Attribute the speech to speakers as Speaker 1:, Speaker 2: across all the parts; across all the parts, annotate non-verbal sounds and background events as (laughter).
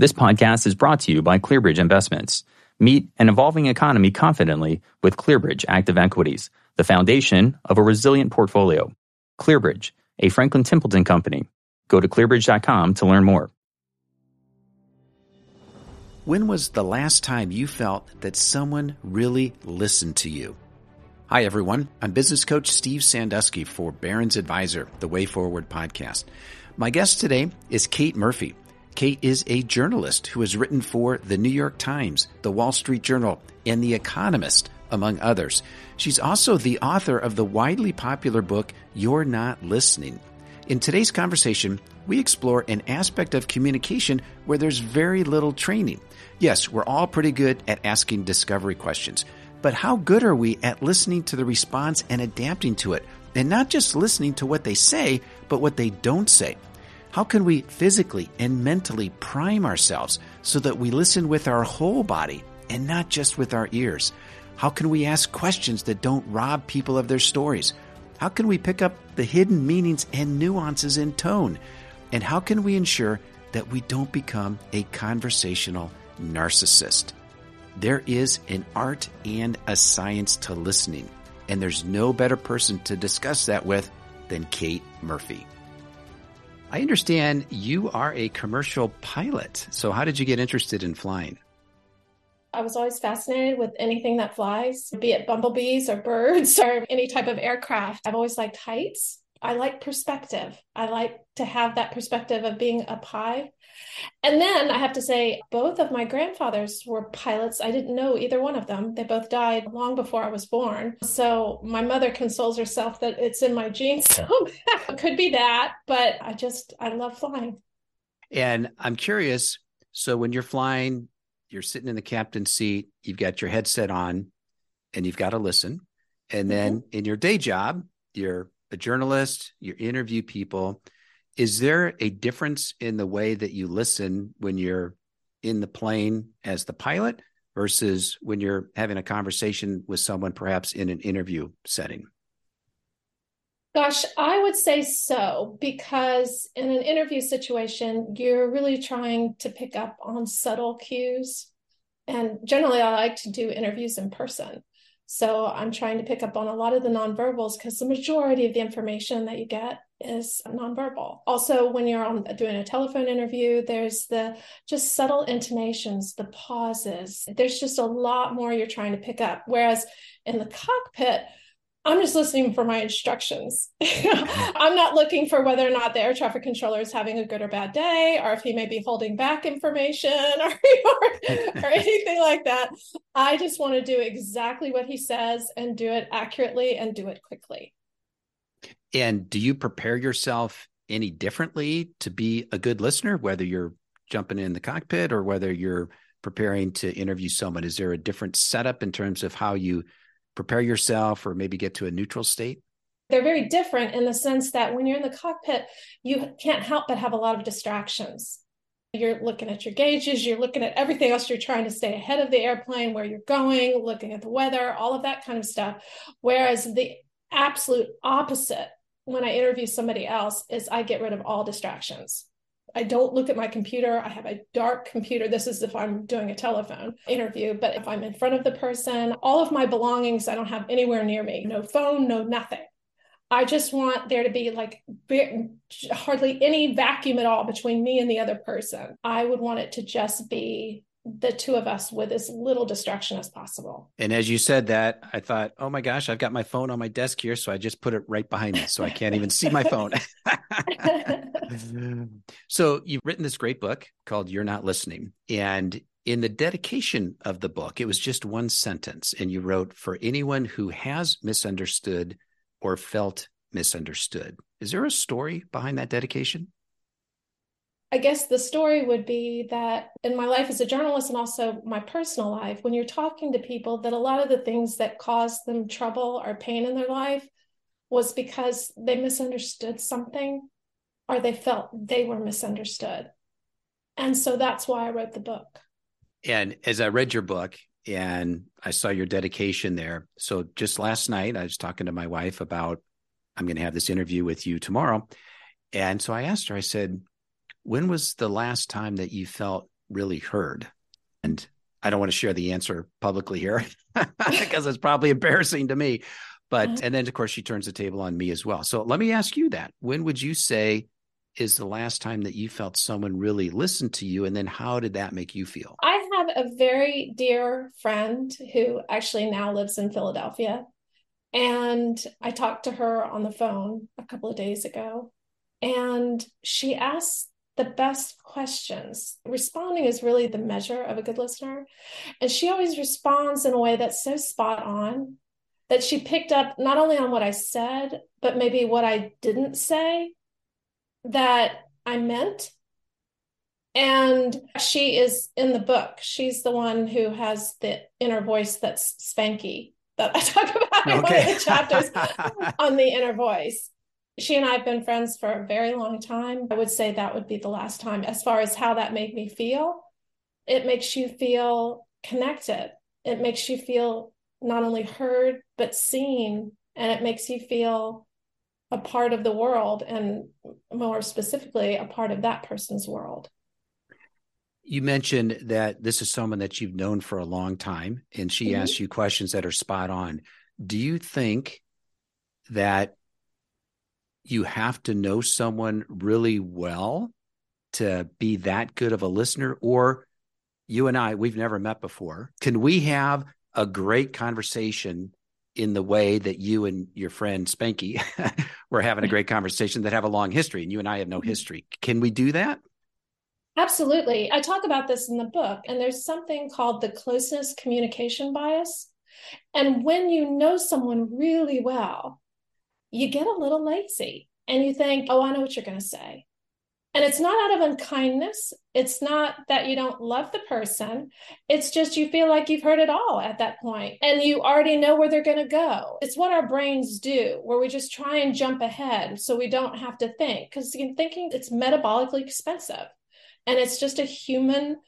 Speaker 1: This podcast is brought to you by ClearBridge Investments. Meet an evolving economy confidently with ClearBridge Active Equities, the foundation of a resilient portfolio. ClearBridge, a Franklin Templeton company. Go to clearbridge.com to learn more.
Speaker 2: When was the last time you felt that someone really listened to you? Hi, everyone. I'm business coach Steve Sanduski for Barron's Advisor, the Way Forward podcast. My guest today is Kate Murphy. Kate is a journalist who has written for the New York Times, the Wall Street Journal, and The Economist, among others. She's also the author of the widely popular book, You're Not Listening. In today's conversation, we explore an aspect of communication where there's very little training. Yes, we're all pretty good at asking discovery questions, but how good are we at listening to the response and adapting to it? And not just listening to what they say, but what they don't say. How can we physically and mentally prime ourselves so that we listen with our whole body and not just with our ears? How can we ask questions that don't rob people of their stories? How can we pick up the hidden meanings and nuances in tone? And how can we ensure that we don't become a conversational narcissist? There is an art and a science to listening, and there's no better person to discuss that with than Kate Murphy. I understand you are a commercial pilot. So, how did you get interested in flying?
Speaker 3: I was always fascinated with anything that flies, be it bumblebees or birds (laughs) or any type of aircraft. I've always liked heights. I like perspective. I like to have that perspective of being up high. And then I have to say, both of my grandfathers were pilots. I didn't know either one of them. They both died long before I was born. So my mother consoles herself that it's in my genes. So (laughs) it could be that, but I just, I love flying.
Speaker 2: And I'm curious. So when you're flying, you're sitting in the captain's seat, you've got your headset on, and you've got to listen. And then mm-hmm. in your day job, you're a journalist, you interview people. Is there a difference in the way that you listen when you're in the plane as the pilot versus when you're having a conversation with someone, perhaps in an interview setting?
Speaker 3: Gosh, I would say so because in an interview situation, you're really trying to pick up on subtle cues. And generally, I like to do interviews in person. So I'm trying to pick up on a lot of the nonverbals because the majority of the information that you get is nonverbal. Also, when you're on doing a telephone interview, there's the just subtle intonations, the pauses. There's just a lot more you're trying to pick up. Whereas in the cockpit, I'm just listening for my instructions. (laughs) Mm-hmm. I'm not looking for whether or not the air traffic controller is having a good or bad day, or if he may be holding back information (laughs) or, or, or (laughs) anything like that. I just want to do exactly what he says and do it accurately and do it quickly.
Speaker 2: And do you prepare yourself any differently to be a good listener, whether you're jumping in the cockpit or whether you're preparing to interview someone? Is there a different setup in terms of how you prepare yourself or maybe get to a neutral state?
Speaker 3: They're very different in the sense that when you're in the cockpit, you can't help but have a lot of distractions. You're looking at your gauges, you're looking at everything else. You're trying to stay ahead of the airplane, where you're going, looking at the weather, all of that kind of stuff. Whereas the absolute opposite when I interview somebody else is I get rid of all distractions. I don't look at my computer. I have a dark computer. This is if I'm doing a telephone interview, but if I'm in front of the person, all of my belongings I don't have anywhere near me. No phone, no nothing. I just want there to be like hardly any vacuum at all between me and the other person. I would want it to just be the two of us with as little distraction as possible.
Speaker 2: And as you said that, I thought, oh my gosh, I've got my phone on my desk here. So I just put it right behind me. So I can't even see my phone. (laughs) so you've written this great book called You're Not Listening. And in the dedication of the book, it was just one sentence. And you wrote, for anyone who has misunderstood or felt misunderstood. Is there a story behind that dedication?
Speaker 3: I guess the story would be that in my life as a journalist and also my personal life, when you're talking to people, that a lot of the things that caused them trouble or pain in their life was because they misunderstood something or they felt they were misunderstood. And so that's why I wrote the book.
Speaker 2: And as I read your book and I saw your dedication there. So just last night, I was talking to my wife about, I'm going to have this interview with you tomorrow. And so I asked her, I said, when was the last time that you felt really heard? And I don't want to share the answer publicly here (laughs) because it's probably embarrassing to me. But, mm-hmm. and then of course, she turns the table on me as well. So let me ask you that. When would you say is the last time that you felt someone really listened to you? And then how did that make you feel?
Speaker 3: I have a very dear friend who actually now lives in Philadelphia. And I talked to her on the phone a couple of days ago. And she asked the best questions. Responding is really the measure of a good listener. And she always responds in a way that's so spot on that she picked up not only on what I said, but maybe what I didn't say that I meant. And she is in the book. She's the one who has the inner voice that's spanky that I talk about in one of the chapters (laughs) on the inner voice. She and I have been friends for a very long time. I would say that would be the last time. As far as how that made me feel, it makes you feel connected. It makes you feel not only heard, but seen. And it makes you feel a part of the world and more specifically a part of that person's world
Speaker 2: you mentioned that this is someone that you've known for a long time and she mm-hmm. asks you questions that are spot on do you think that you have to know someone really well to be that good of a listener or you and I we've never met before can we have a great conversation in the way that you and your friend Spanky (laughs) were having a great conversation that have a long history and you and I have no mm-hmm. history. Can we do that?
Speaker 3: Absolutely. I talk about this in the book, and there's something called the closeness communication bias. And when you know someone really well, you get a little lazy and you think, oh, I know what you're going to say. And it's not out of unkindness. It's not that you don't love the person. It's just you feel like you've heard it all at that point and you already know where they're going to go. It's what our brains do, where we just try and jump ahead so we don't have to think because thinking it's metabolically expensive and it's just a human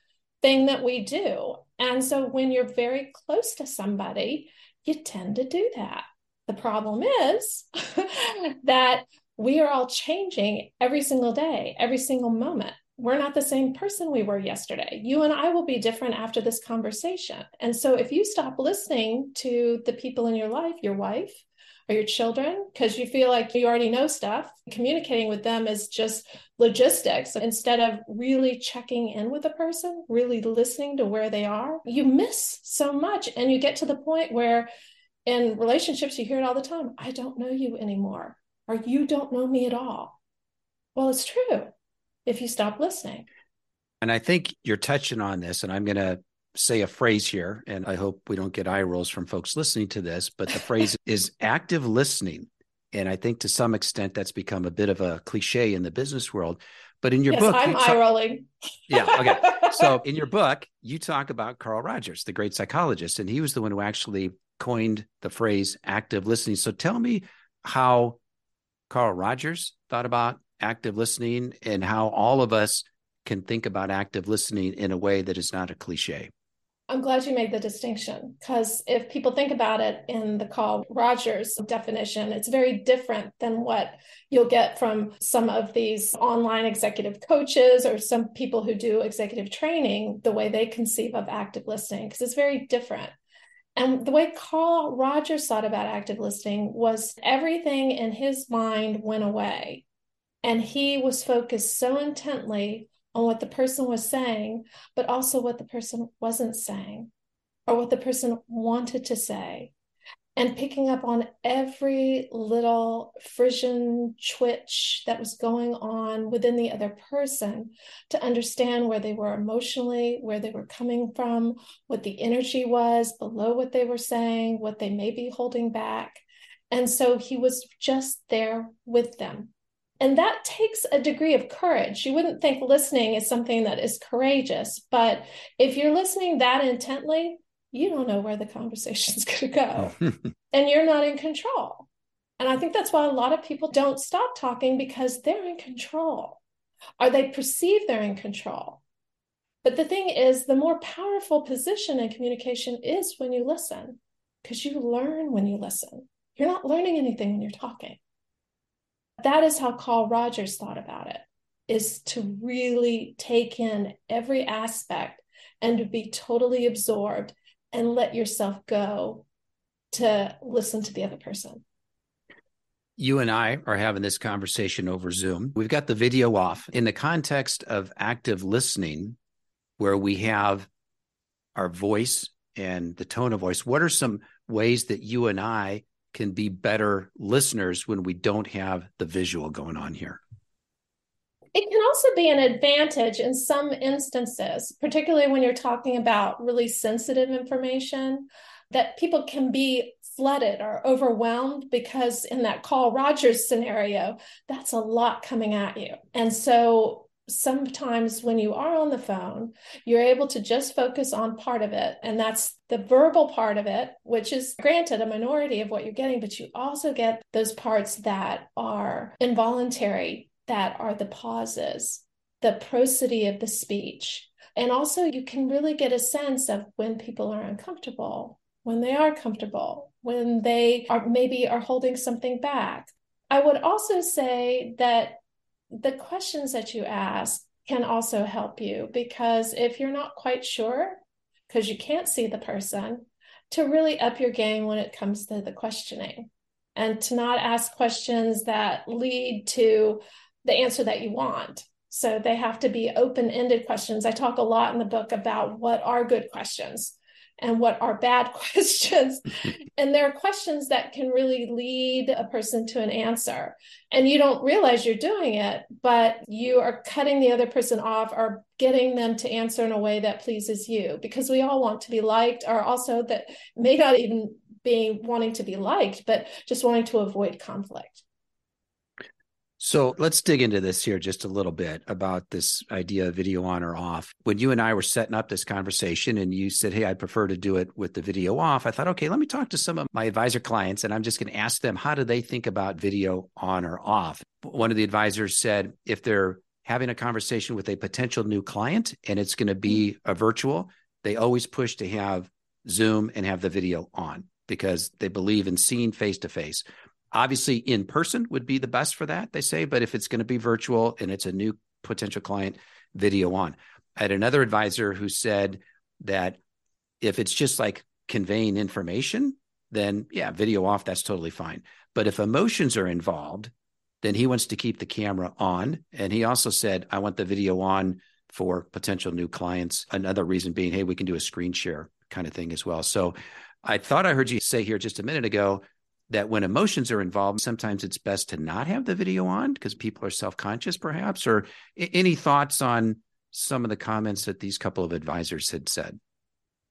Speaker 3: thing that we do. And so when you're very close to somebody, you tend to do that. The problem is (laughs) that we are all changing every single day, every single moment. We're not the same person we were yesterday. You and I will be different after this conversation. And so if you stop listening to the people in your life, your wife, or your children because you feel like you already know stuff. Communicating with them is just logistics instead of really checking in with a person, really listening to where they are. You miss so much and you get to the point where in relationships you hear it all the time, I don't know you anymore or you don't know me at all. Well, it's true if you stop listening.
Speaker 2: And I think you're touching on this, and I'm going to say a phrase here, and I hope we don't get eye rolls from folks listening to this, but the phrase (laughs) is active listening. And I think to some extent that's become a bit of a cliche in the business world. But in your
Speaker 3: yes,
Speaker 2: book,
Speaker 3: I'm eye rolling.
Speaker 2: yeah. Okay. So (laughs) in your book, you talk about Carl Rogers, the great psychologist, and he was the one who actually coined the phrase active listening. So tell me how Carl Rogers thought about active listening and how all of us can think about active listening in a way that is not a cliche.
Speaker 3: I'm glad you made the distinction because if people think about it in the Carl Rogers definition, it's very different than what you'll get from some of these online executive coaches or some people who do executive training, the way they conceive of active listening, because it's very different. And the way Carl Rogers thought about active listening was everything in his mind went away. And he was focused so intently on what the person was saying, but also what the person wasn't saying or what the person wanted to say. And picking up on every little frisson twitch that was going on within the other person to understand where they were emotionally, where they were coming from, what the energy was below what they were saying, what they may be holding back. And so he was just there with them and that takes a degree of courage. You wouldn't think listening is something that is courageous, but if you're listening that intently, you don't know where the conversation's (laughs) going to go oh. (laughs) and you're not in control. And I think that's why a lot of people don't stop talking because they're in control or they perceive they're in control. But the thing is, the more powerful position in communication is when you listen because you learn when you listen. You're not learning anything when you're talking. That is how Carl Rogers thought about it. is to really take in every aspect and to be totally absorbed and let yourself go to listen to the other person.
Speaker 2: You and I are having this conversation over Zoom. We've got the video off. In the context of active listening, where we have our voice and the tone of voice, what are some ways that you and I can be better listeners when we don't have the visual going on here?
Speaker 3: It can also be an advantage in some instances, particularly when you're talking about really sensitive information, that people can be flooded or overwhelmed because in that Carl Rogers scenario, that's a lot coming at you. And so sometimes when you are on the phone, you're able to just focus on part of it. And that's the verbal part of it, which is granted a minority of what you're getting, but you also get those parts that are involuntary, that are the pauses, the prosody of the speech. And also, you can really get a sense of when people are uncomfortable, when they are comfortable, when they are maybe are holding something back. I would also say that the questions that you ask can also help you because if you're not quite sure, because you can't see the person, to really up your game when it comes to the questioning and to not ask questions that lead to the answer that you want. So they have to be open ended questions. I talk a lot in the book about what are good questions and what are bad (laughs) questions. (laughs) and there are questions that can really lead a person to an answer. And you don't realize you're doing it, but you are cutting the other person off or getting them to answer in a way that pleases you because we all want to be liked, or also that may not even be wanting to be liked, but just wanting to avoid conflict.
Speaker 2: So let's dig into this here just a little bit about this idea of video on or off. When you and I were setting up this conversation and you said, Hey, I'd prefer to do it with the video off, I thought, okay, let me talk to some of my advisor clients and I'm just going to ask them, how do they think about video on or off? One of the advisors said, if they're having a conversation with a potential new client and it's going to be a virtual, they always push to have Zoom and have the video on because they believe in seeing face to face. Obviously, in person would be the best for that, they say. But if it's going to be virtual and it's a new potential client, video on. I had another advisor who said that if it's just like conveying information, then yeah, video off, that's totally fine. But if emotions are involved, then he wants to keep the camera on. And he also said, I want the video on for potential new clients. Another reason being, hey, we can do a screen share kind of thing as well. So I thought I heard you say here just a minute ago that when emotions are involved, sometimes it's best to not have the video on because people are self conscious, perhaps? Or any thoughts on some of the comments that these couple of advisors had said?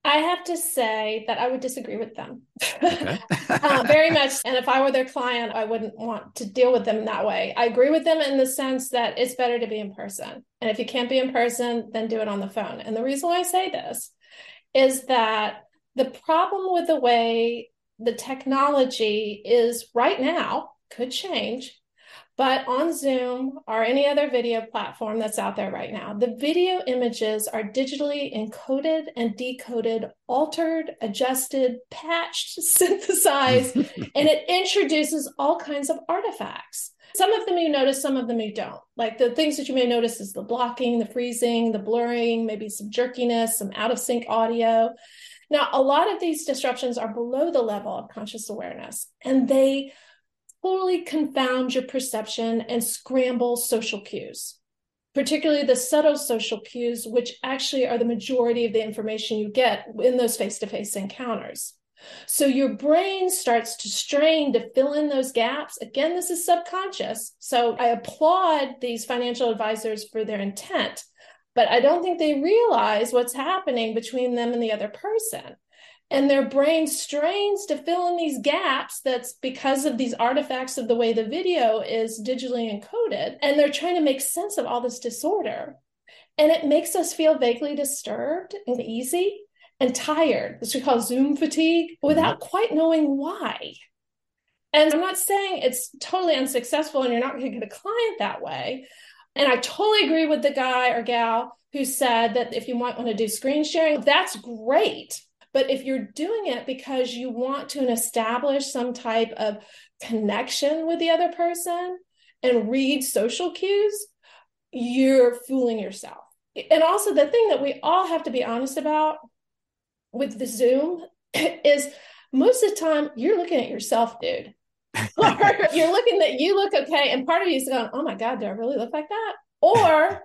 Speaker 3: I have to say that I would disagree with them okay. (laughs) uh, very much. And if I were their client, I wouldn't want to deal with them that way. I agree with them in the sense that it's better to be in person. And if you can't be in person, then do it on the phone. And the reason why I say this is that the problem with the way the technology is right now, could change, but on Zoom or any other video platform that's out there right now, the video images are digitally encoded and decoded, altered, adjusted, patched, (laughs) synthesized, (laughs) and it introduces all kinds of artifacts. Some of them you notice, some of them you don't. Like the things that you may notice is the blocking, the freezing, the blurring, maybe some jerkiness, some out of sync audio. Now, a lot of these disruptions are below the level of conscious awareness, and they totally confound your perception and scramble social cues, particularly the subtle social cues, which actually are the majority of the information you get in those face to face encounters. So your brain starts to strain to fill in those gaps. Again, this is subconscious. So I applaud these financial advisors for their intent but I don't think they realize what's happening between them and the other person. And their brain strains to fill in these gaps that's because of these artifacts of the way the video is digitally encoded. And they're trying to make sense of all this disorder. And it makes us feel vaguely disturbed and easy and tired. This we call Zoom fatigue mm-hmm. without quite knowing why. And I'm not saying it's totally unsuccessful and you're not going to get a client that way, and I totally agree with the guy or gal who said that if you might want to do screen sharing, that's great. But if you're doing it because you want to establish some type of connection with the other person and read social cues, you're fooling yourself. And also, the thing that we all have to be honest about with the Zoom (clears throat) is most of the time you're looking at yourself, dude. (laughs) or you're looking that you look okay, and part of you is going, "Oh my God, do I really look like that?" Or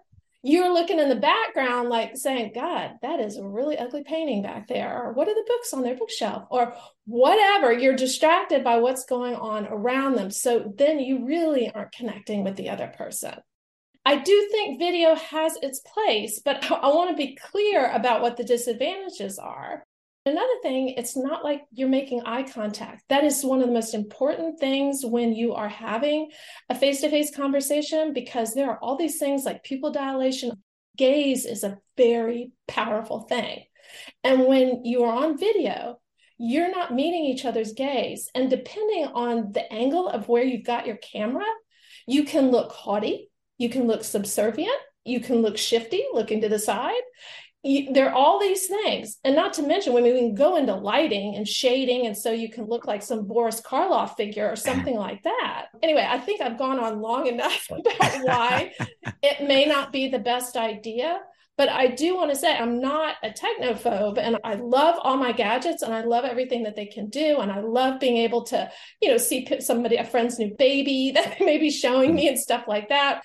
Speaker 3: you're looking in the background, like saying, God, that is a really ugly painting back there. Or what are the books on their bookshelf? Or whatever. You're distracted by what's going on around them. So then you really aren't connecting with the other person. I do think video has its place, but I want to be clear about what the disadvantages are. Another thing, it's not like you're making eye contact. That is one of the most important things when you are having a face to face conversation because there are all these things like pupil dilation. Gaze is a very powerful thing. And when you are on video, you're not meeting each other's gaze. And depending on the angle of where you've got your camera, you can look haughty, you can look subservient, you can look shifty, looking to the side there are all these things. And not to mention when we can go into lighting and shading and so you can look like some boris karloff figure or something like that. Anyway i think i've gone on long enough (laughs) about why it may not be the best idea. But i do want to say i'm not a technophobe and i love all my gadgets and i love everything that they can do and i love being able to you know see somebody a friend's new baby (laughs) that they may be showing me and stuff like that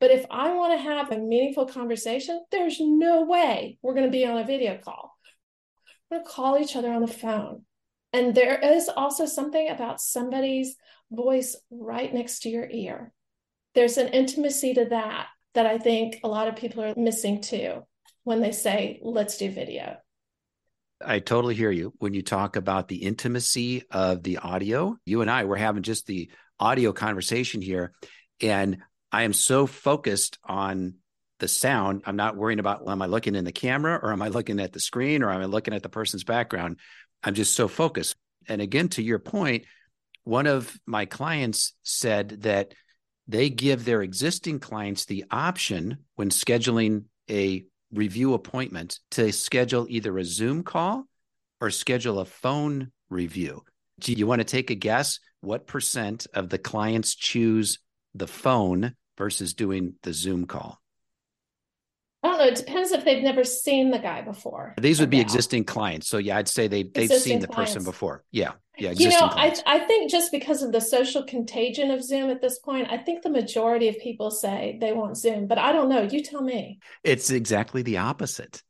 Speaker 3: but if I want to have a meaningful conversation, there's no way we're going to be on a video call. We're going to call each other on the phone. And there is also something about somebody's voice right next to your ear. There's an intimacy to that that I think a lot of people are missing too when they say, let's do video.
Speaker 2: I totally hear you when you talk about the intimacy of the audio. You and I, we're having just the audio conversation here. And I am so focused on the sound. I'm not worrying about am I looking in the camera or am I looking at the screen or am I looking at the person's background? I'm just so focused. And again, to your point, one of my clients said that they give their existing clients the option when scheduling a review appointment to schedule either a Zoom call or schedule a phone review. Do you want to take a guess what percent of the clients choose the phone versus doing the Zoom call?
Speaker 3: I don't know. It depends if they've never seen the guy before.
Speaker 2: These would be existing clients. So yeah, I'd say they they've existing seen the clients. person before. Yeah. Yeah.
Speaker 3: You know, I, I think just because of the social contagion of Zoom at this point, I think the majority of people say they want Zoom, but I don't know. You tell me.
Speaker 2: It's exactly the opposite.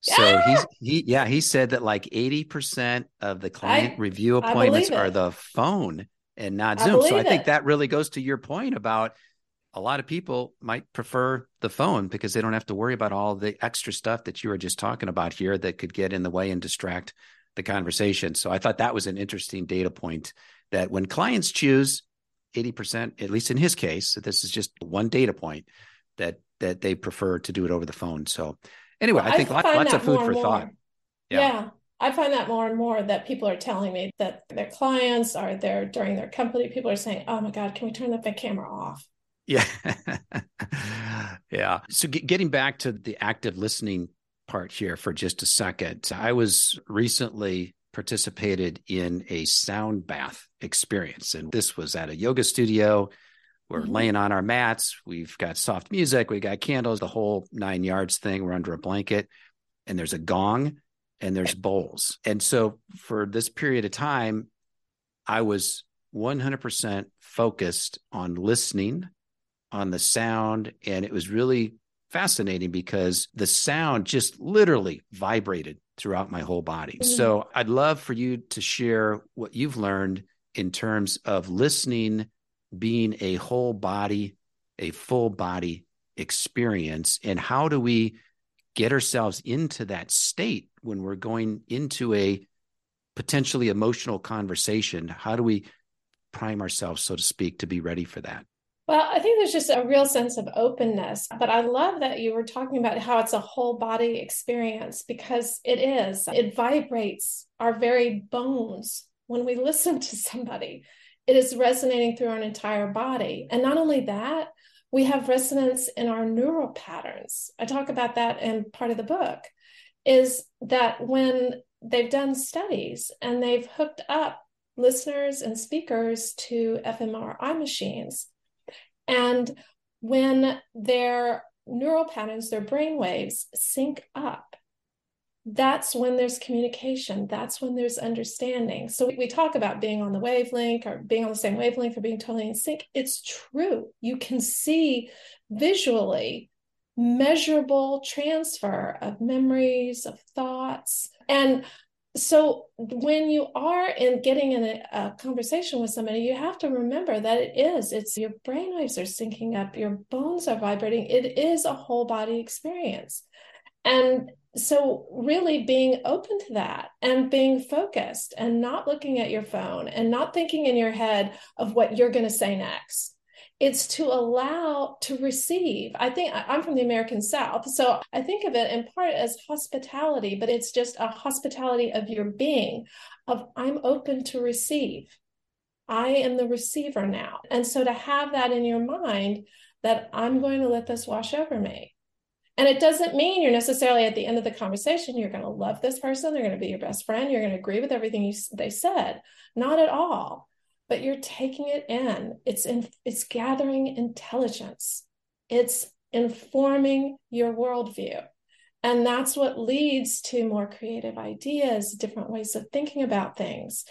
Speaker 2: So yeah. he's he yeah, he said that like 80% of the client I, review appointments are the phone and not Zoom. So I think it. that really goes to your point about a lot of people might prefer the phone because they don't have to worry about all the extra stuff that you were just talking about here that could get in the way and distract the conversation. So I thought that was an interesting data point that when clients choose 80%, at least in his case, this is just one data point that that they prefer to do it over the phone. So anyway, well, I think I lots of food for thought.
Speaker 3: Yeah. yeah. I find that more and more that people are telling me that their clients are there during their company. People are saying, "Oh my God, can we turn the camera off?"
Speaker 2: Yeah. (laughs) yeah. So g- getting back to the active listening part here for just a second. I was recently participated in a sound bath experience and this was at a yoga studio. We're mm-hmm. laying on our mats. We've got soft music. We got candles, the whole nine yards thing. We're under a blanket and there's a gong and there's bowls. And so for this period of time, I was 100% focused on listening on the sound. And it was really fascinating because the sound just literally vibrated throughout my whole body. Mm-hmm. So I'd love for you to share what you've learned in terms of listening being a whole body, a full body experience. And how do we get ourselves into that state when we're going into a potentially emotional conversation? How do we prime ourselves, so to speak, to be ready for that?
Speaker 3: Well, I think there's just a real sense of openness. But I love that you were talking about how it's a whole body experience because it is. It vibrates our very bones when we (laughs) listen to somebody. It is resonating through our entire body. And not only that, we have resonance in our neural patterns. I talk about that in part of the book, is that when they've done studies and they've hooked up listeners and speakers to fMRI machines, and when their neural patterns, their brain waves sync up, that's when there's communication. That's when there's understanding. So we talk about being on the wavelength or being on the same wavelength or being totally in sync. It's true. You can see visually measurable transfer of memories, of thoughts. And so when you are in getting in a, a, conversation with somebody you have to remember that it is it's your brain waves are syncing up your bones are vibrating. It is a whole body experience. And so really being open to that and being focused and not looking at your phone and not thinking in your head of what you're going to say next it's to allow to receive. I think i'm from the american south so i think of it in part as hospitality but it's just a hospitality of your being of i'm open to receive. I am the receiver now. And so to have that in your mind that i'm going to let this wash over me. And it doesn't mean you're necessarily at the end of the conversation you're going to love this person they're going to be your best friend you're going to agree with everything you, they said. Not at all but you're taking it in. It's in, it's gathering intelligence. It's informing your worldview. And that's what leads to more creative ideas, different ways of thinking about things.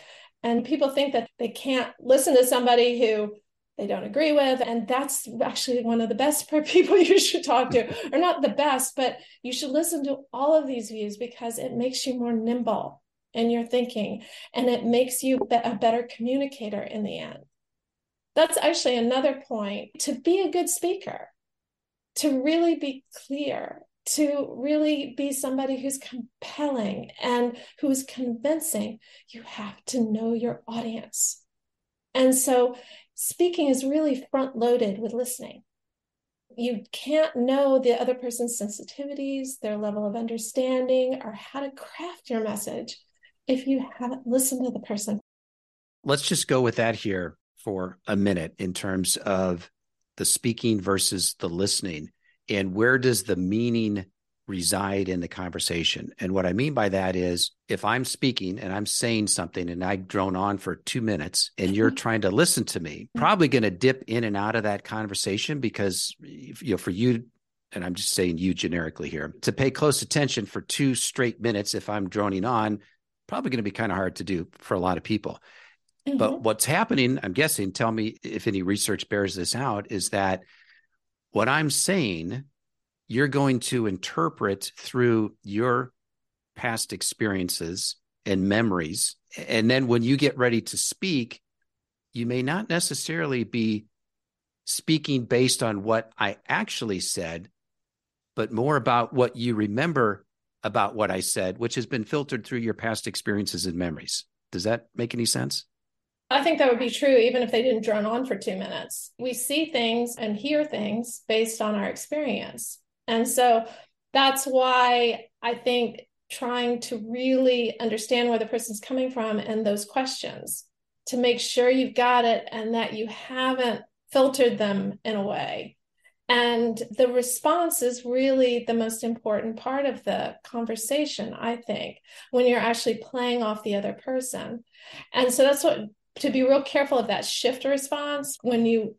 Speaker 3: And people think that they can't listen to somebody who they don't agree with. And that's actually one of the best (laughs) people you should talk to, or not the best, but you should listen to all of these views because it makes you more nimble in your thinking and it makes you a better communicator in the end. That's actually another point to be a good speaker to really be clear to really be somebody who's compelling and who's convincing you have to know your audience. And so speaking is really front loaded with listening. You can't know the other person's sensitivities, their level of understanding, or how to craft your message if you haven't listened to the person.
Speaker 2: Let's just go with that here for a minute in terms of the speaking versus the listening. And where does the meaning reside in the conversation? And what I mean by that is if I'm speaking and I'm saying something and I drone on for two minutes and you're trying to listen to me, mm-hmm. probably going to dip in and out of that conversation because, you know, for you and I'm just saying you generically here, to pay close attention for two straight minutes if I'm droning on, probably going to be kind of hard to do for a lot of people. Mm-hmm. But what's happening, I'm guessing, tell me if any research bears this out, is that what I'm saying, you're going to interpret through your past experiences and memories. And then when you get ready to speak, you may not necessarily be speaking based on what I actually said, but more about what you remember about what I said, which has been filtered through your past experiences and memories. Does that make any sense?
Speaker 3: I think that would be true even if they didn't drone on for two minutes. We see things and hear things based on our experience. And so that's why I think trying to really understand where the person's coming from and those questions to make sure you've got it and that you haven't filtered them in a way and the response is really the most important part of the conversation, I think, when you're actually playing off the other person. And so that's what, to be real careful of that shift response when you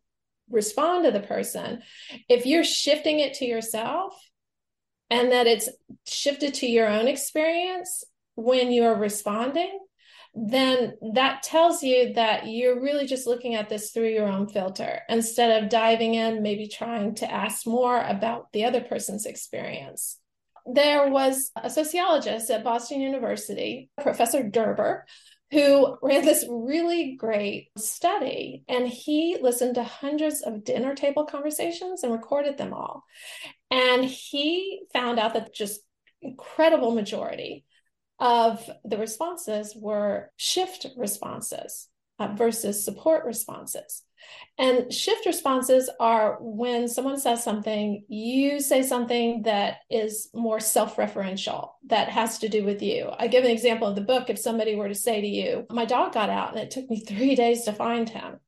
Speaker 3: respond to the person. If you're shifting it to yourself and that it's shifted to your own experience when you're responding, then that tells you that you're really just looking at this through your own filter instead of diving in, maybe trying to ask more about the other person's experience. There was a sociologist at Boston University, Professor Derber, who ran this really great study and he listened to hundreds of dinner table conversations and recorded them all. And he found out that just incredible majority of the responses were shift responses uh, versus support responses. And shift responses are when someone says something, you say something that is more self referential, that has to do with you. I give an example of the book. If somebody were to say to you, My dog got out and it took me (laughs) three days to find him,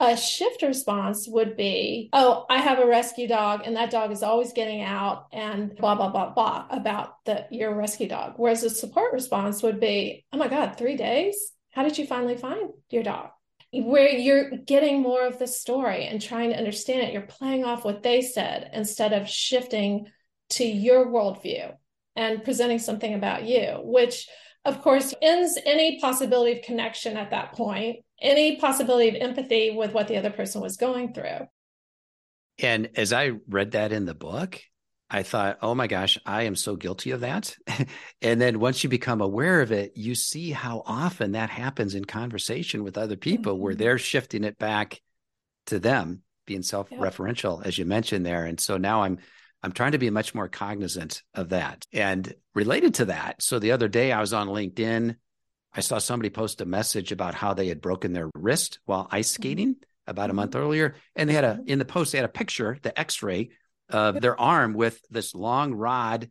Speaker 3: a shift response would be, oh, I have a rescue dog and that dog is always getting out and blah, blah, blah, blah about the your rescue dog. Whereas a support response would be, oh my God, three days? How did you finally find your dog? where you're getting more of the story and trying to understand it. You're playing off what they said instead of shifting to your worldview and presenting something about you, which of course ends any possibility of connection at that point, any possibility of empathy with what the other person was going through.
Speaker 2: And as I read that in the book, I thought, oh my gosh, I am so guilty of that. (laughs) and then once you become aware of it, you see how often that happens in conversation with other people mm-hmm. where they're shifting it back to them, being self-referential, as you mentioned there. And so now I'm I'm trying to be much more cognizant of that. And related to that, so the other day I was on LinkedIn. I saw somebody post a message about how they had broken their wrist while ice mm-hmm. skating about a month mm-hmm. earlier. And they had a, mm-hmm. in the post, they had a picture, the x ray of their arm with this long rod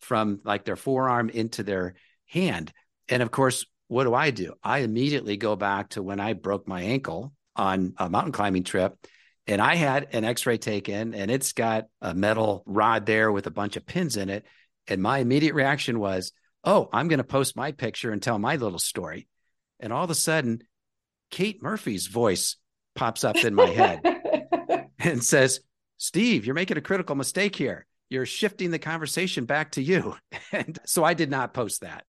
Speaker 2: from like their forearm into their hand. And of course, what do I do? I immediately go back to when I broke my ankle on a mountain climbing trip and I had an x ray taken, and it's got a metal rod there with a bunch of pins in it. And my immediate reaction was, oh, I'm going to post my picture and tell my little story. And all of a sudden, Kate Murphy's voice pops up in my head (laughs) and says, Steve, you're making a critical mistake here. You're shifting the conversation back to you. (laughs) And so I did not post that.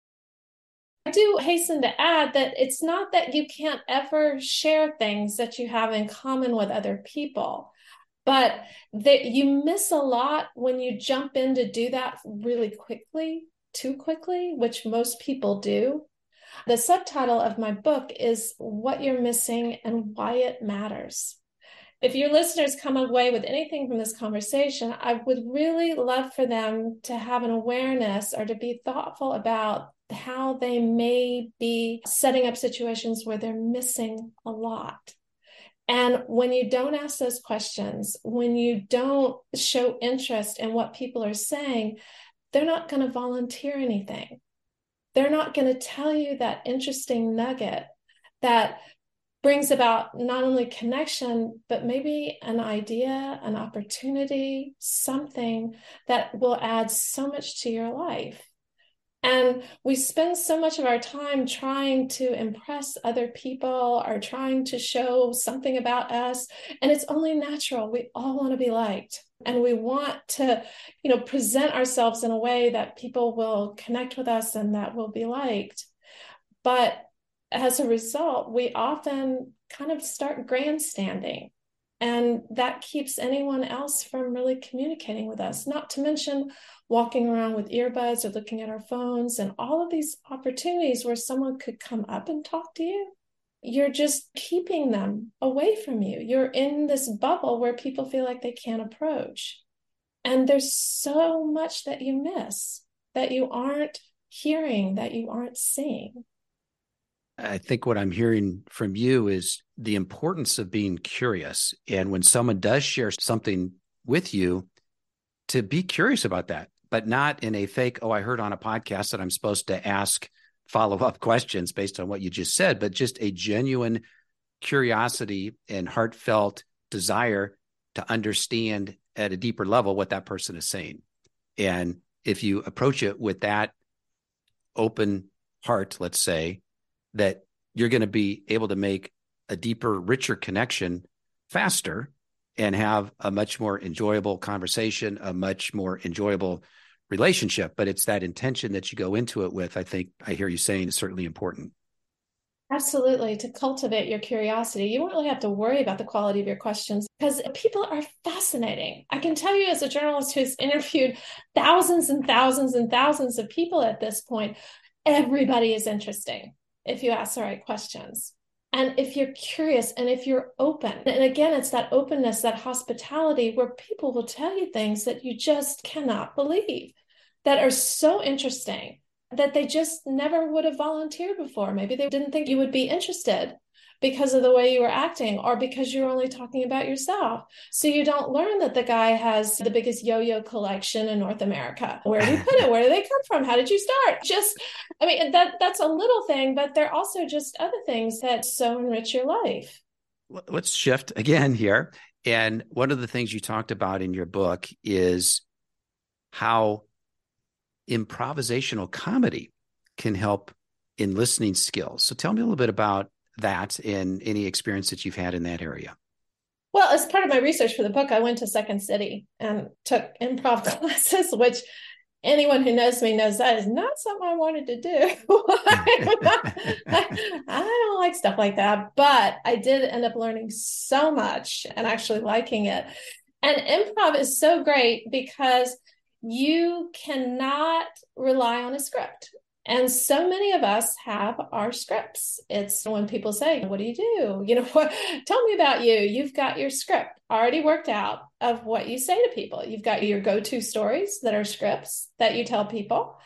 Speaker 3: I do hasten to add that it's not that you can't ever share things that you have in common with other people, but that you miss a lot when you jump in to do that really quickly, too quickly, which most people do. The subtitle of my book is What You're Missing and Why It Matters. If your listeners come away with anything from this conversation, I would really love for them to have an awareness or to be thoughtful about how they may be setting up situations where they're missing a lot. And when you don't ask those questions, when you don't show interest in what people are saying, they're not going to volunteer anything. They're not going to tell you that interesting nugget that brings about not only connection, but maybe an idea, an opportunity, something that will add so much to your life. And we spend so much of our time trying to impress other people or trying to show something about us. And it's only natural. We all want to be liked. And we want to, you know, present ourselves in a way that people will connect with us and that will be liked. But as a result, we often kind of start grandstanding and that keeps anyone else from really communicating with us, not to mention walking around with earbuds or looking at our phones and all of these opportunities where someone could come up and talk to you. You're just keeping them away from you. You're in this bubble where people feel like they can't approach. And there's so much that you miss that you aren't hearing, that you aren't seeing.
Speaker 2: I think what I'm hearing from you is the importance of being curious. And when someone does share something with you, to be curious about that, but not in a fake, oh, I heard on a podcast that I'm supposed to ask follow up (laughs) questions based on what you just said, but just a genuine curiosity and heartfelt desire to understand at a deeper level what that person is saying. And if you approach it with that open heart, let's say, that you're going to be able to make a deeper, richer connection faster and have a much more enjoyable conversation, a much more enjoyable relationship. But it's that intention that you go into it with, I think I hear you saying is certainly important.
Speaker 3: Absolutely. To cultivate your curiosity, you don't really have to worry about the quality of your questions because people are fascinating. I can tell you, as a journalist who's interviewed thousands and thousands and thousands of people at this point, everybody is interesting if you ask the right questions. And if you're curious and if you're open, and again, it's that openness, that hospitality where people will tell you things that you just cannot believe that are so interesting that they just never would have volunteered before. Maybe they didn't think you would be interested because of the way you were acting or because you're only talking about yourself. So you don't learn that the guy has the biggest yo-yo collection in North America. Where do you put it? Where do they come from? How did you start? Just I mean that that's a little thing, but they're also just other things that so enrich your life.
Speaker 2: Let's shift again here. And one of the things you talked about in your book is how improvisational comedy can help in listening skills. So tell me a little bit about that in any experience that you've had in that area?
Speaker 3: Well, as part of my research for the book, I went to Second City and took improv (laughs) classes, which anyone who knows me knows that is not something I wanted to do. (laughs) I, don't like stuff like that, but I did end up learning so much and actually liking it. And improv is so great because you cannot rely on a script. And so many of us have our scripts. It's when people say, What do you do? (laughs) You know, what, tell me about you. You've got your script already worked out of what you say to people. You've got your go to stories that are scripts that you tell people.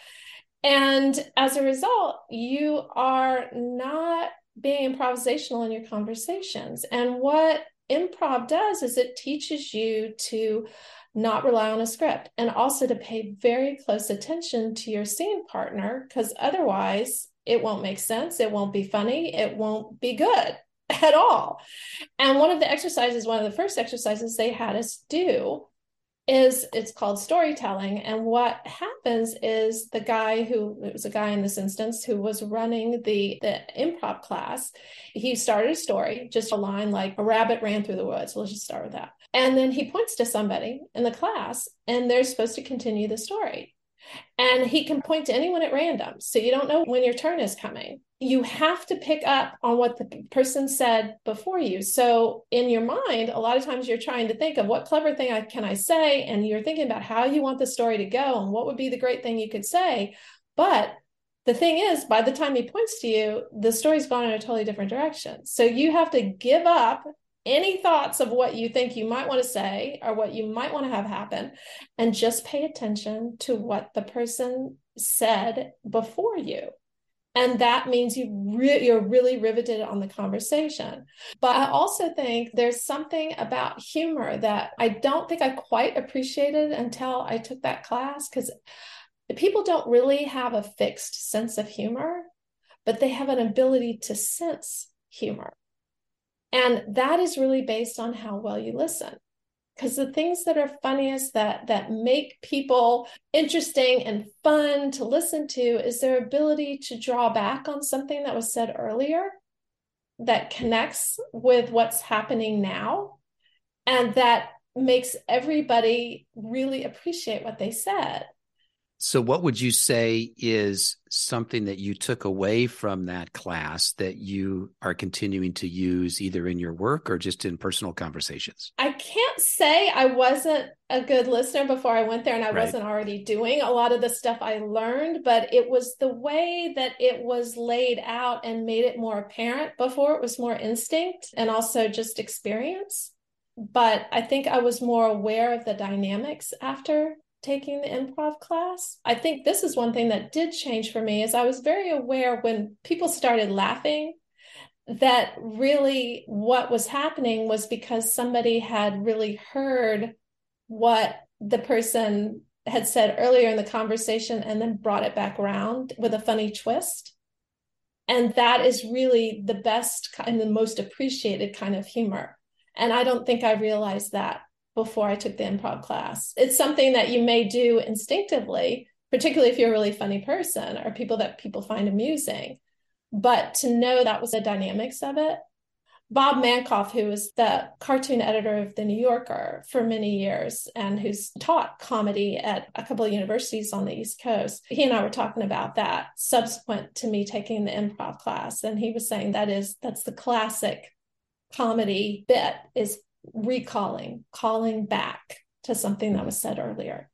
Speaker 3: And as a result, you are not being improvisational in your conversations. And what improv does is it teaches you to not rely on a script and also to pay very close attention to your scene partner because otherwise it won't make sense it won't be funny it won't be good (laughs) at all. And one of the exercises one of the first exercises they had us do is it's called storytelling and what happens is the guy who it was a guy in this instance who was running the the improv class he started a story just a line like a rabbit ran through the woods. Let's just start with that and then he points to somebody in the class and they're supposed to continue the story and he can point to anyone at random so you don't know when your turn is coming you have to pick up on what the person said before you. So in your mind, a lot of times you're trying to think of what clever thing I, can I say, and you're thinking about how you want the story to go and what would be the great thing you could say. But the thing is, by the time he points to you, the story's gone in a totally different direction. So you have to give up any thoughts of what you think you might want to say or what you might want to have happen and just pay attention to what the person said before you. And that means you re- you're really riveted on the conversation. But i also think there's something about humor that i don't think i quite appreciated until i took that class because people don't really have a fixed sense of humor but they have an ability to sense humor and that is really based on how well you listen. Because the things that are funniest that that make people interesting and fun to listen to is their ability to draw back on something that was said earlier that connects with what's happening now and that makes everybody really appreciate what they said
Speaker 2: so, what would you say is something that you took away from that class that you are continuing to use either in your work or just in personal conversations?
Speaker 3: I can't say I wasn't a good listener before I went there and I right. wasn't already doing a lot of the stuff I learned, but it was the way that it was laid out and made it more apparent. Before it was more instinct and also just experience. But I think I was more aware of the dynamics after taking the improv class. I think this is one thing that did change for me is I was very aware when people started laughing that really what was happening was because somebody had really heard what the person had said earlier in the conversation and then brought it back around with a funny twist. And that is really the best and the most appreciated kind of humor. And I don't think I realized that before I took the improv class. It's something that you may do instinctively, particularly if you're a really funny person or people that people find amusing. But to know that was the dynamics of it. Bob Mankoff, who was the cartoon editor of The New Yorker for many years and who's taught comedy at a couple of universities on the East Coast, he and I were talking about that subsequent to me taking the improv class. And he was saying that is that's the classic comedy bit is recalling, calling back to something that was said earlier.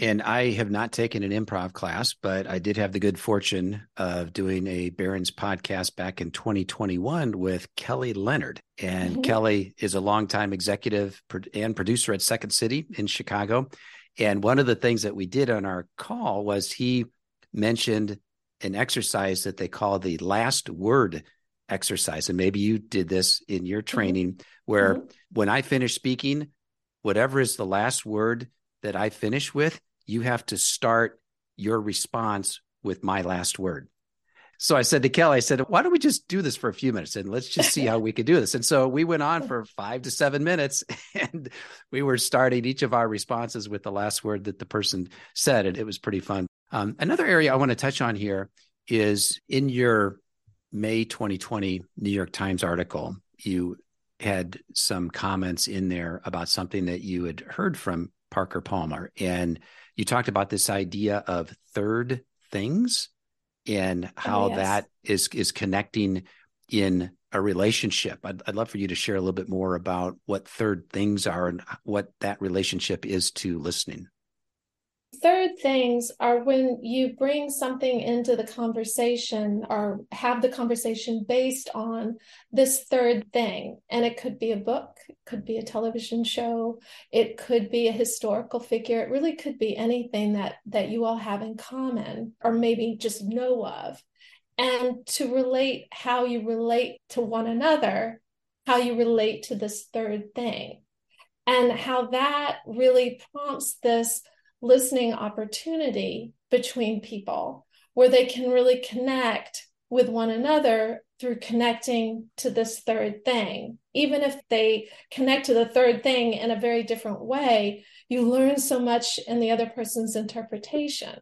Speaker 2: And I have not taken an improv class, but I did have the good fortune of doing a Barron's podcast back in 2021 with Kelly Leonard. And mm-hmm. Kelly is a longtime executive and producer at Second City in Chicago. And one of the things that we did on our call was he mentioned an exercise that they call the last word exercise. And maybe you did this in your mm-hmm. training mm-hmm. where mm-hmm. when I finish speaking, whatever is the last word that I finish with, you have to start your response with my last word. So I said to Kelly, I said, why don't we just do this for a few minutes and let's just see how we could do this? And so we went on for five to seven minutes (laughs) and we were starting each of our responses with the last word that the person said. And it was pretty fun. Um, another area I want to touch on here is in your May 2020 New York Times article, you had some comments in there about something that you had heard from Parker Palmer. And you talked about this idea of third things and oh, how oh, yes. that is is connecting in a relationship. I'd, I'd love for you to share a little bit more about what third things are and what that relationship is to listening
Speaker 3: third things are when you bring something into the conversation or have the conversation based on this third thing. And it could be a book, it could be a television show, it could be a historical figure, it really could be anything that, that you all have in common or maybe just know of. And to relate how you relate to one another, how you relate to this third thing, and how that really prompts this listening opportunity between people where they can really connect with one another through connecting to this third thing. Even if they connect to the third thing in a very different way, you learn so much in the other person's interpretation.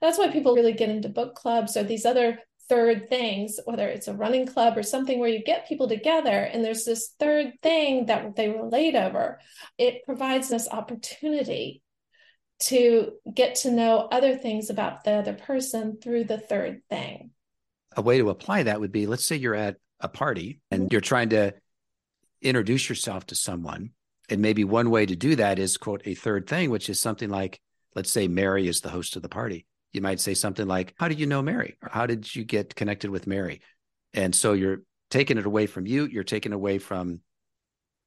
Speaker 3: That's why people really get into book clubs or these other third things, whether it's a running club or something where you get people together and there's this third thing that they relate over. It provides this opportunity to get to know other things about the other person through the third thing.
Speaker 2: A way to apply that would be let's say you're at a party and mm-hmm. you're trying to introduce yourself to someone. And maybe one way to do that is quote a third thing, which is something like, let's say Mary is the host of the party. You might say something like, How did you know Mary? Or how did you get connected with Mary? And so you're taking it away from you, you're taking away from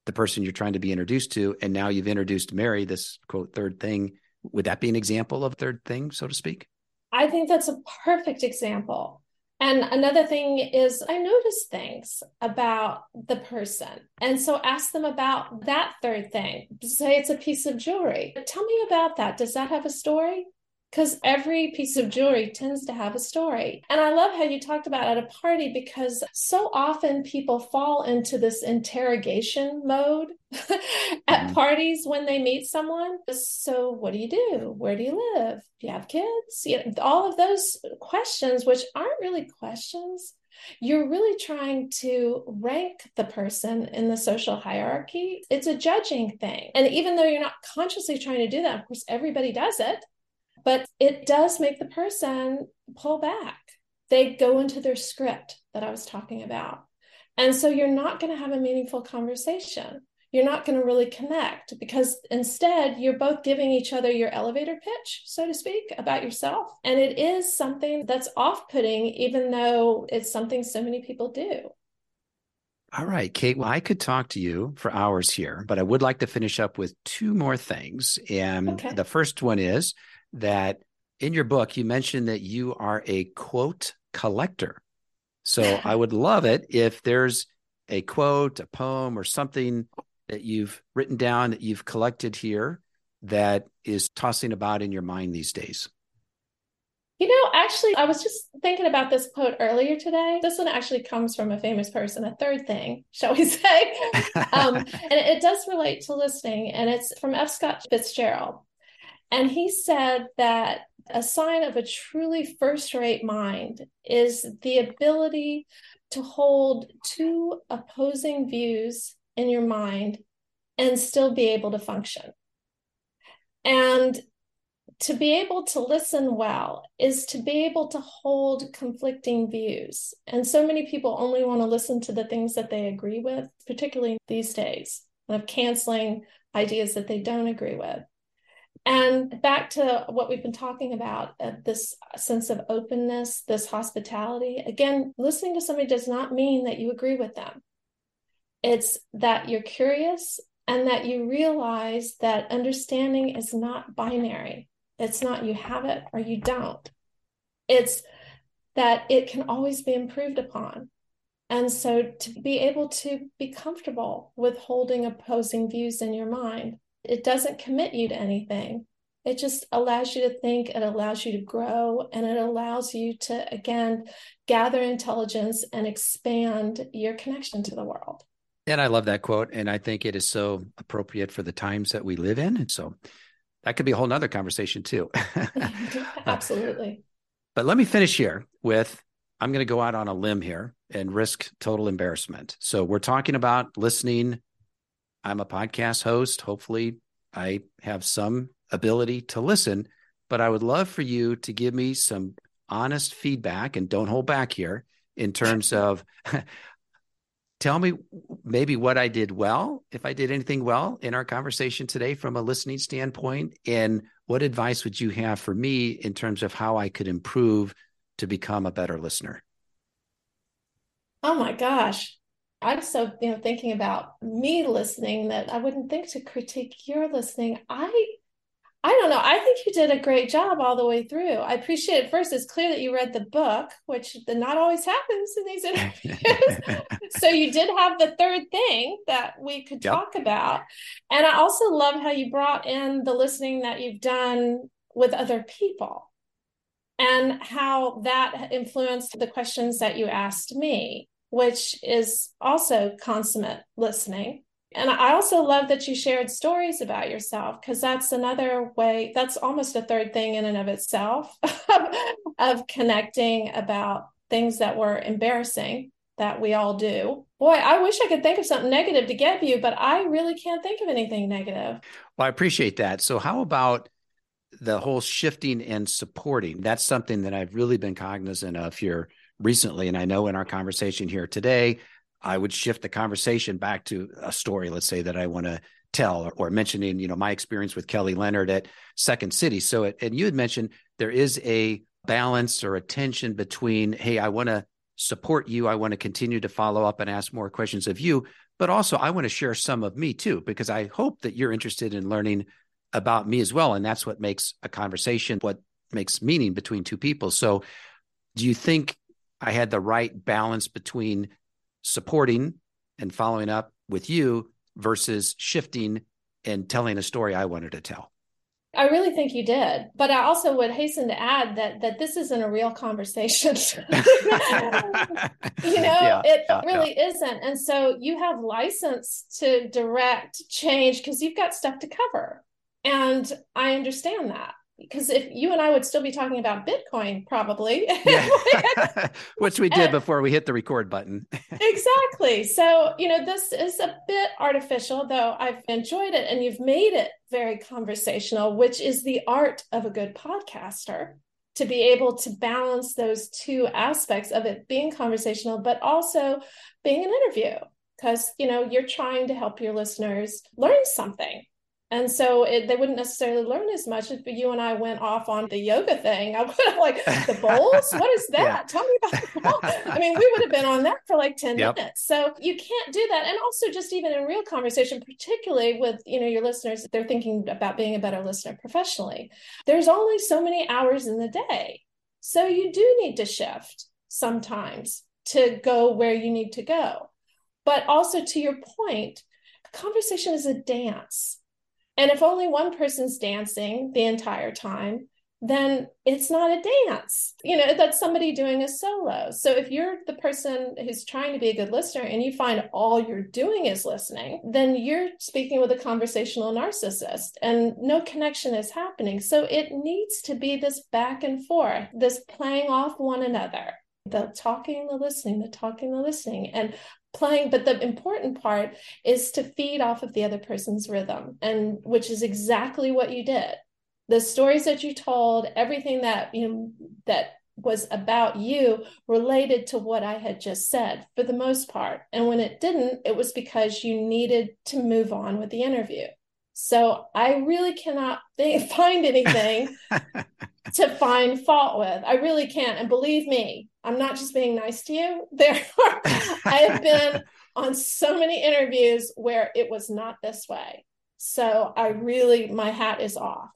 Speaker 2: the person you're trying to be introduced to. And now you've introduced Mary, this quote third thing would that be an example of third thing, so to speak?
Speaker 3: I think that's a perfect example. And another thing is, I notice things about the person. And so ask them about that third thing. Say it's a piece of jewelry. Tell me about that. Does that have a story? Because every piece of jewelry tends to have a story. And I love how you talked about at a party because so often people fall into this interrogation mode (laughs) at mm-hmm. parties when they meet someone. So, what do you do? Where do you live? Do you have kids? You know, all of those questions, which aren't really questions. You're really trying to rank the person in the social hierarchy. It's a judging thing. And even though you're not consciously trying to do that, of course, everybody does it but it does make the person pull back. They go into their script that I was talking about. And so you're not going to have a meaningful conversation. You're not going to really connect because instead you're both giving each other your elevator pitch, so to speak, about yourself. And it is something that's off putting, even though it's something so many people do.
Speaker 2: All right, Kate. Well, I could talk to you for hours here, but I would like to finish up with two more things. And okay. the first one is that in your book, you mentioned that you are a quote collector. So (laughs) I would love it if there's a quote, a poem, or something that you've written down that you've collected here that is tossing about in your mind these days.
Speaker 3: You know, actually, I was just thinking about this quote earlier today. This one actually comes from a famous person, a third thing, (laughs) shall we say. (laughs) um, and it does relate to listening, and it's from F. Scott Fitzgerald. And he said that a sign of a truly first rate mind is the ability to hold two opposing views in your mind and still be able to function. And to be able to listen well is to be able to hold conflicting views. And so many people only want to listen to the things that they agree with, particularly these days, of canceling ideas that they don't agree with. And back to what we've been talking about uh, this sense of openness, this hospitality. Again, listening to somebody does not mean that you agree with them. It's that you're curious and that you realize that understanding is not binary. It's not you have it or you don't. It's that it can always be improved upon. And so to be able to be comfortable with holding opposing views in your mind it doesn't commit you to anything. It just allows you to think, it allows you to grow, and it allows you to, again, gather intelligence and expand your connection to the world.
Speaker 2: And I love that quote. And I think it is so appropriate for the times that we live in. And so that could be a whole nother conversation too. (laughs) (laughs)
Speaker 3: Absolutely.
Speaker 2: but let me finish here with I'm going to go out on a limb here and risk total embarrassment. So we're talking about listening. I'm a podcast host. Hopefully, I have some ability to listen, but I would love for you to give me some honest feedback and don't hold back here in terms of (laughs) tell me maybe what I did well, if I did anything well in our conversation today from a listening standpoint, and what advice would you have for me in terms of how I could improve to become a better listener?
Speaker 3: Oh my gosh. I'm so you know thinking about me listening that I wouldn't think to critique your listening. I I don't know. I think you did a great job all the way through. I appreciate it. First, it's clear that you read the book, which not always happens in these interviews. (laughs) so you did have the third thing that we could yep. talk about. And I also love how you brought in the listening that you've done with other people and how that influenced the questions that you asked me, which is also consummate listening. And I also love that you shared stories about yourself because that's another way, that's almost a third thing in and of itself (laughs) of connecting about things that were embarrassing that we all do. Boy, I wish I could think of something negative to give you, but I really can't think of anything negative.
Speaker 2: Well, I appreciate that. So, how about the whole shifting and supporting? That's something that I've really been cognizant of here recently. And I know in our conversation here today, I would shift the conversation back to a story, let's say that I want to tell or, or, mentioning, you know, my experience with Kelly Leonard at Second City. So, it, and you had mentioned there is a balance or a tension between, hey, I want to support you. I want to continue to follow up and ask more questions of you, but also I want to share some of me too, because I hope that you're interested in learning about me as well. And that's what makes a conversation, what makes meaning between two people. So, do you think I had the right balance between supporting and following up with you versus shifting and telling a story I wanted to tell.
Speaker 3: I really think you did, but I also would hasten to add that that this isn't a real conversation. (laughs) you know, yeah, it yeah, really yeah. isn't, and so you have license to direct change because you've got stuff to cover, and I understand that because if you and I would still be talking about Bitcoin, probably, (laughs) (laughs)
Speaker 2: which we did before we hit the record button. (laughs)
Speaker 3: exactly. So, you know, this is a bit artificial, though I've enjoyed it and you've made it very conversational, which is the art of a good podcaster to be able to balance those two aspects of it being conversational, but also being an interview. Because, you know, you're trying to help your listeners learn something and so it, they wouldn't necessarily learn as much if you and I went off on the yoga thing. (laughs) I would have like the bowls. what is (laughs) that? Yeah. Tell me about the bowl. I mean, we would have been on that for like 10 yep. minutes. So you can't do that. And also just even in real conversation, particularly with, you know, your listeners, they're thinking about being a better listener professionally. There's only so many hours in the day. So you do need to shift sometimes to go where you need to go. But also to your point, conversation is a dance and if only one person's dancing the entire time, then it's not a dance. You know, that's somebody doing a solo. So if you're the person who's trying to be a good listener and you find all you're doing is listening, then you're speaking with a conversational narcissist and no connection is happening. So it needs to be this back and forth, this playing off one another the talking, the listening, the talking, the listening. And playing but the important part is to feed off of the other person's rhythm and which is exactly what you did the stories that you told everything that you know that was about you related to what I had just said for the most part. And when it didn't, it was because you needed to move on with the interview. So I really cannot (laughs) think, find anything (laughs) to find fault with. I really can't. And believe me, I'm not just being nice to you. (laughs) There are, I have been on so many interviews where it was not this way. So I really, my hat is off.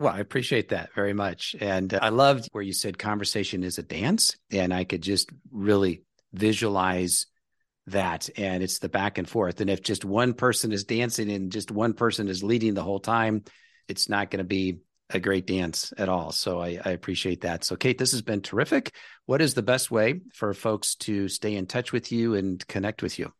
Speaker 2: Well, I appreciate that very much. And uh, I loved where you said conversation is a dance. And I could just really visualize that. And it's the back and forth. And if just one person is dancing and just one person is leading the whole time, it's not going to be a great dance at all. So I, I, appreciate that. So, Kate, this has been terrific. What is the best way for folks to stay in touch with you and connect with you?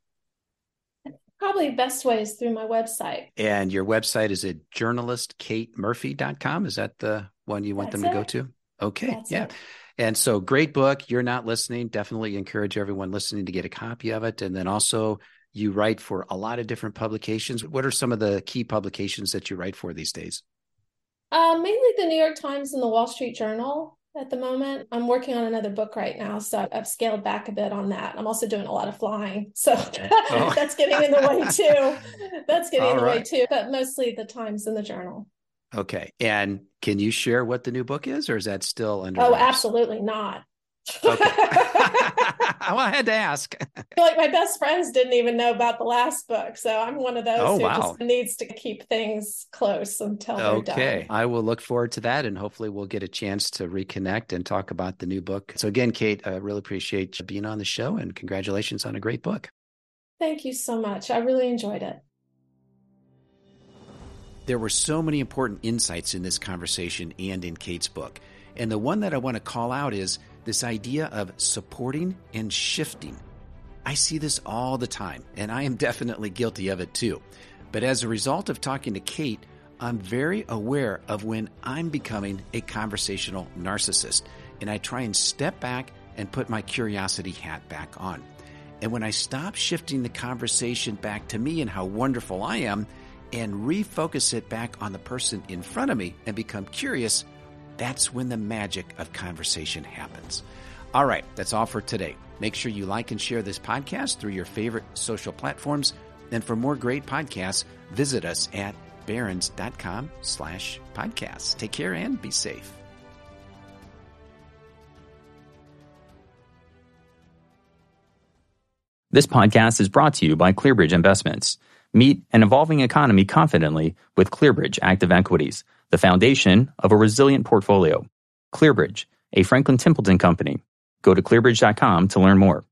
Speaker 3: Probably best way is through my website.
Speaker 2: And your website is at journalistkatemurphy.com. Is that the one you want
Speaker 3: That's
Speaker 2: them to
Speaker 3: it.
Speaker 2: go to? Okay.
Speaker 3: That's
Speaker 2: yeah.
Speaker 3: It.
Speaker 2: And so, great book. You're not listening. Definitely encourage everyone listening to get a copy of it. And then also, you write for a lot of different publications. What are some of the key publications that you write for these days?
Speaker 3: Uh, mainly the New York Times and the Wall Street Journal at the moment. I'm working on another book right now, so I've scaled back a bit on that. I'm also doing a lot of flying, so oh. (laughs) that's getting in the way too. That's getting All in the right. way too, but mostly the Times and the Journal.
Speaker 2: Okay, and can you share what the new book is, or is that still under?
Speaker 3: Oh, absolutely not.
Speaker 2: Okay. (laughs) (laughs) well, I had to ask.
Speaker 3: like my best friends didn't even know about the last book, so I'm one of those oh, who wow. just needs to keep things close until they're okay.
Speaker 2: I will look forward to that, and hopefully we'll get a chance to reconnect and talk about the new book. So again, Kate, I really appreciate you being on the show, and congratulations on a great book.
Speaker 3: Thank you so much. I really enjoyed it.
Speaker 2: There were so many important insights in this conversation and in Kate's book. And the one that I want to call out is this idea of supporting and shifting. I see this all the time, and I am (laughs) definitely guilty of it too. But as a result of talking to Kate, I'm very aware of when I'm becoming a conversational narcissist, and I try and step back and put my curiosity hat back on. And when I stop shifting the conversation back to me and how wonderful I am, and refocus it back on the person in front of me and become curious, that's when the magic of conversation happens. All right, that's all for today. Make sure you like and share this podcast through your favorite social platforms. And for more great podcasts, visit us at barrons.com slash podcasts. Take care and be safe.
Speaker 1: This podcast is brought to you by ClearBridge Investments. Meet an evolving economy confidently with ClearBridge Active Equities the foundation of a resilient portfolio. ClearBridge, a Franklin Templeton company. Go to clearbridge.com to learn more.